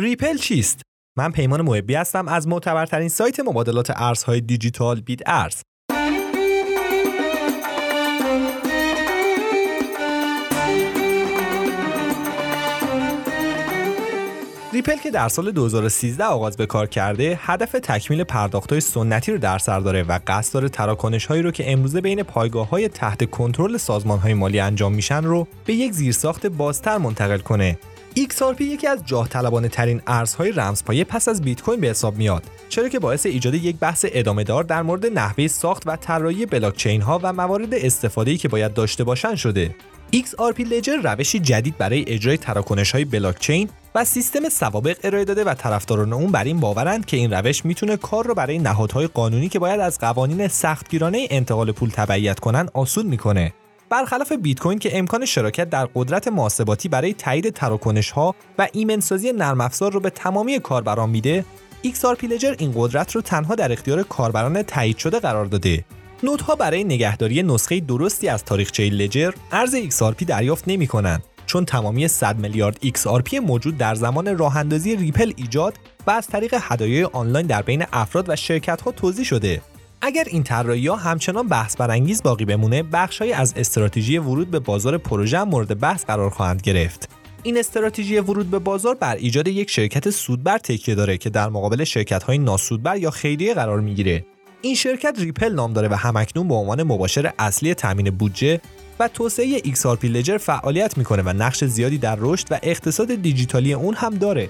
ریپل چیست؟ من پیمان محبی هستم از معتبرترین سایت مبادلات ارزهای دیجیتال بیت ارز. ریپل که در سال 2013 آغاز به کار کرده هدف تکمیل های سنتی رو در سر داره و قصد داره تراکنش هایی رو که امروزه بین پایگاه های تحت کنترل سازمان های مالی انجام میشن رو به یک زیرساخت بازتر منتقل کنه XRP یکی از جاه طلبانه ترین ارزهای رمزپایه پس از بیت کوین به حساب میاد چرا که باعث ایجاد یک بحث ادامه دار در مورد نحوه ساخت و طراحی بلاکچین ها و موارد استفاده که باید داشته باشن شده. XRP لجر روشی جدید برای اجرای تراکنش های بلاکچین و سیستم سوابق ارائه داده و طرفداران اون بر این باورند که این روش می‌تونه کار رو برای نهادهای قانونی که باید از قوانین سختگیرانه انتقال پول تبعیت کنن آسون می‌کنه. برخلاف بیت کوین که امکان شراکت در قدرت محاسباتی برای تایید تراکنش ها و ایمنسازی نرم افزار رو به تمامی کاربران میده XRP لجر این قدرت رو تنها در اختیار کاربران تایید شده قرار داده. نودها برای نگهداری نسخه درستی از تاریخچه لجر ارز XRP دریافت نمی کنند چون تمامی 100 میلیارد XRP موجود در زمان راه ریپل ایجاد و از طریق هدایای آنلاین در بین افراد و شرکت ها توضیح شده. اگر این طراحی همچنان بحث برانگیز باقی بمونه بخشهایی از استراتژی ورود به بازار پروژه مورد بحث قرار خواهند گرفت این استراتژی ورود به بازار بر ایجاد یک شرکت سودبر تکیه داره که در مقابل شرکت های ناسودبر یا خیریه قرار می‌گیره این شرکت ریپل نام داره و همکنون به عنوان مباشر اصلی تامین بودجه و توسعه XRP لجر فعالیت می‌کنه و نقش زیادی در رشد و اقتصاد دیجیتالی اون هم داره.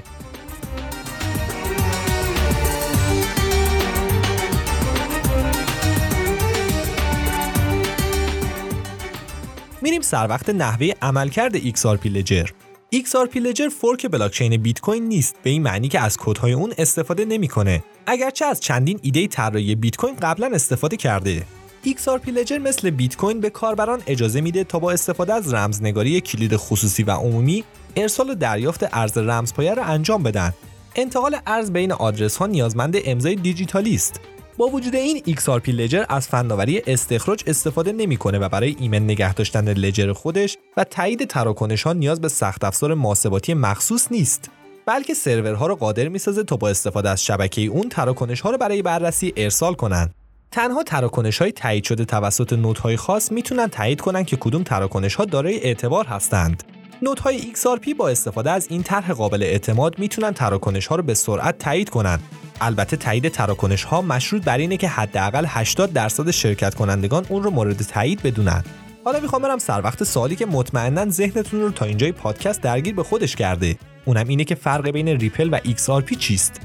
میریم سر وقت نحوه عملکرد XRP Ledger. XRP Ledger fork بلاکچین بیت کوین نیست به این معنی که از کدهای اون استفاده نمی‌کنه اگرچه از چندین ایده طراحی بیت کوین قبلا استفاده کرده XRP Ledger مثل بیت کوین به کاربران اجازه میده تا با استفاده از رمزنگاری کلید خصوصی و عمومی ارسال و دریافت ارز رمزپایه را انجام بدن. انتقال ارز بین آدرس ها نیازمند امضای دیجیتالی است. با وجود این XRP Ledger از فناوری استخراج استفاده نمی‌کنه و برای ایمن نگه داشتن ledger خودش و تایید تراکنش ها نیاز به سخت افزار محاسباتی مخصوص نیست. بلکه سرورها رو قادر می‌سازه تا با استفاده از شبکه اون تراکنش ها رو برای بررسی ارسال کنند. تنها تراکنش های تایید شده توسط نودهای خاص می‌تونن تایید کنن که کدوم تراکنش ها دارای اعتبار هستند. نودهای XRP با استفاده از این طرح قابل اعتماد می‌تونن تراکنش ها رو به سرعت تایید کنند. البته تایید تراکنش ها مشروط بر اینه که حداقل 80 درصد شرکت کنندگان اون رو مورد تایید بدونن. حالا می‌خوام برم سر وقت سوالی که مطمئنا ذهنتون رو تا اینجای پادکست درگیر به خودش کرده. اونم اینه که فرق بین ریپل و XRP چیست؟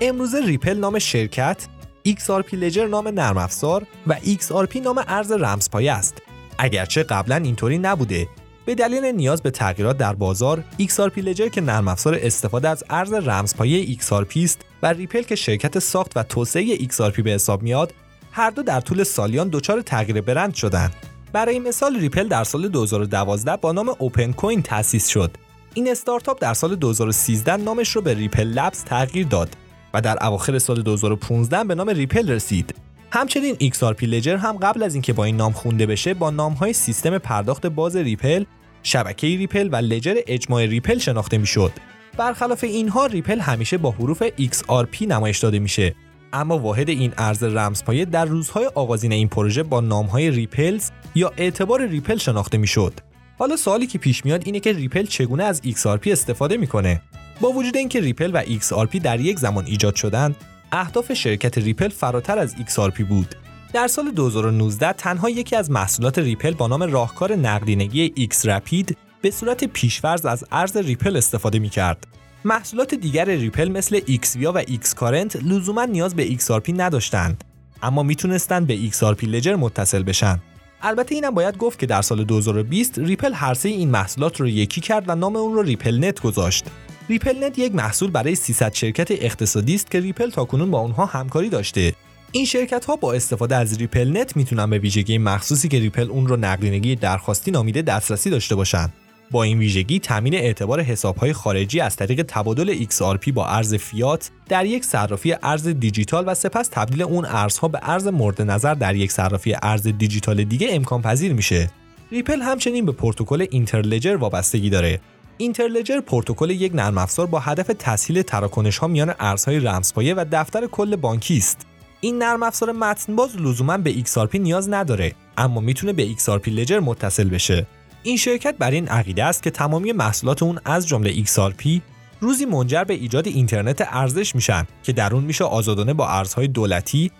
امروزه ریپل نام شرکت، XRP Ledger نام نرم افزار و XRP نام ارز رمزپایه است. اگرچه قبلا اینطوری نبوده. به دلیل نیاز به تغییرات در بازار XRP Ledger که نرم افزار استفاده از ارز رمزپایه XRP است و ریپل که شرکت ساخت و توسعه XRP به حساب میاد هر دو در طول سالیان دچار تغییر برند شدند برای مثال ریپل در سال 2012 با نام OpenCoin تأسیس شد. این استارتاپ در سال 2013 نامش رو به Ripple Labs تغییر داد. و در اواخر سال 2015 به نام ریپل رسید. همچنین XRP Ledger هم قبل از اینکه با این نام خونده بشه با نامهای سیستم پرداخت باز ریپل، شبکه ریپل و ledger اجماع ریپل شناخته می‌شد. برخلاف اینها ریپل همیشه با حروف XRP نمایش داده میشه اما واحد این ارز رمزپایه در روزهای آغازین این پروژه با نامهای Ripples یا اعتبار ریپل شناخته می‌شد. حالا سوالی که پیش میاد اینه که ریپل چگونه از XRP استفاده می‌کنه با وجود اینکه ریپل و XRP در یک زمان ایجاد شدند اهداف شرکت ریپل فراتر از XRP بود در سال 2019 تنها یکی از محصولات ریپل با نام راهکار نقدینگی xRapid به صورت پیش‌فرض از ارز ریپل استفاده می کرد. محصولات دیگر ریپل مثل xVia و XCurrent لزوما نیاز به XRP نداشتند اما می‌تونستند به XRP Ledger متصل بشن. البته اینم باید گفت که در سال 2020 ریپل هر سه این محصولات رو یکی کرد و نام اون رو RippleNet گذاشت. RippleNet یک محصول برای 300 شرکت اقتصادی است که ریپل تاکنون با اونها همکاری داشته. این شرکت ها با استفاده از RippleNet می‌تونن به ویژگی مخصوصی که ریپل اون رو نقدینگی درخواستی نامیده دسترسی داشته باشند. با این ویژگی تامین اعتبار حسابهای خارجی از طریق تبادل XRP با ارز فیات در یک صرافی ارز دیجیتال و سپس تبدیل اون ارزها به ارز مورد نظر در یک صرافی ارز دیجیتال دیگه امکان پذیر میشه. ریپل همچنین به پروتکل Interledger وابستگی داره. Interledger Protocol یک نرم افزار با هدف تسهیل تراکنش ها میان ارزهای رمزپایه و دفتر کل بانکی است. این نرم افزار متن‌باز لزوما به XRP نیاز نداره اما می‌تونه به XRP لجر متصل بشه. این شرکت بر این عقیده است که تمامی محصولات اون از جمله XRP روزی منجر به ایجاد اینترنت ارزش میشن که در اون میشه آزادانه با ارزهای دولتی،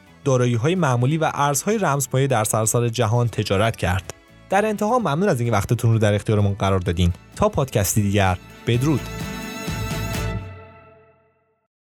های معمولی و ارزهای رمزپایه در سراسر جهان تجارت کرد. در انتها ممنون از اینکه وقتتون رو در اختیارمون قرار دادین. تا پادکستی دیگر بدرود.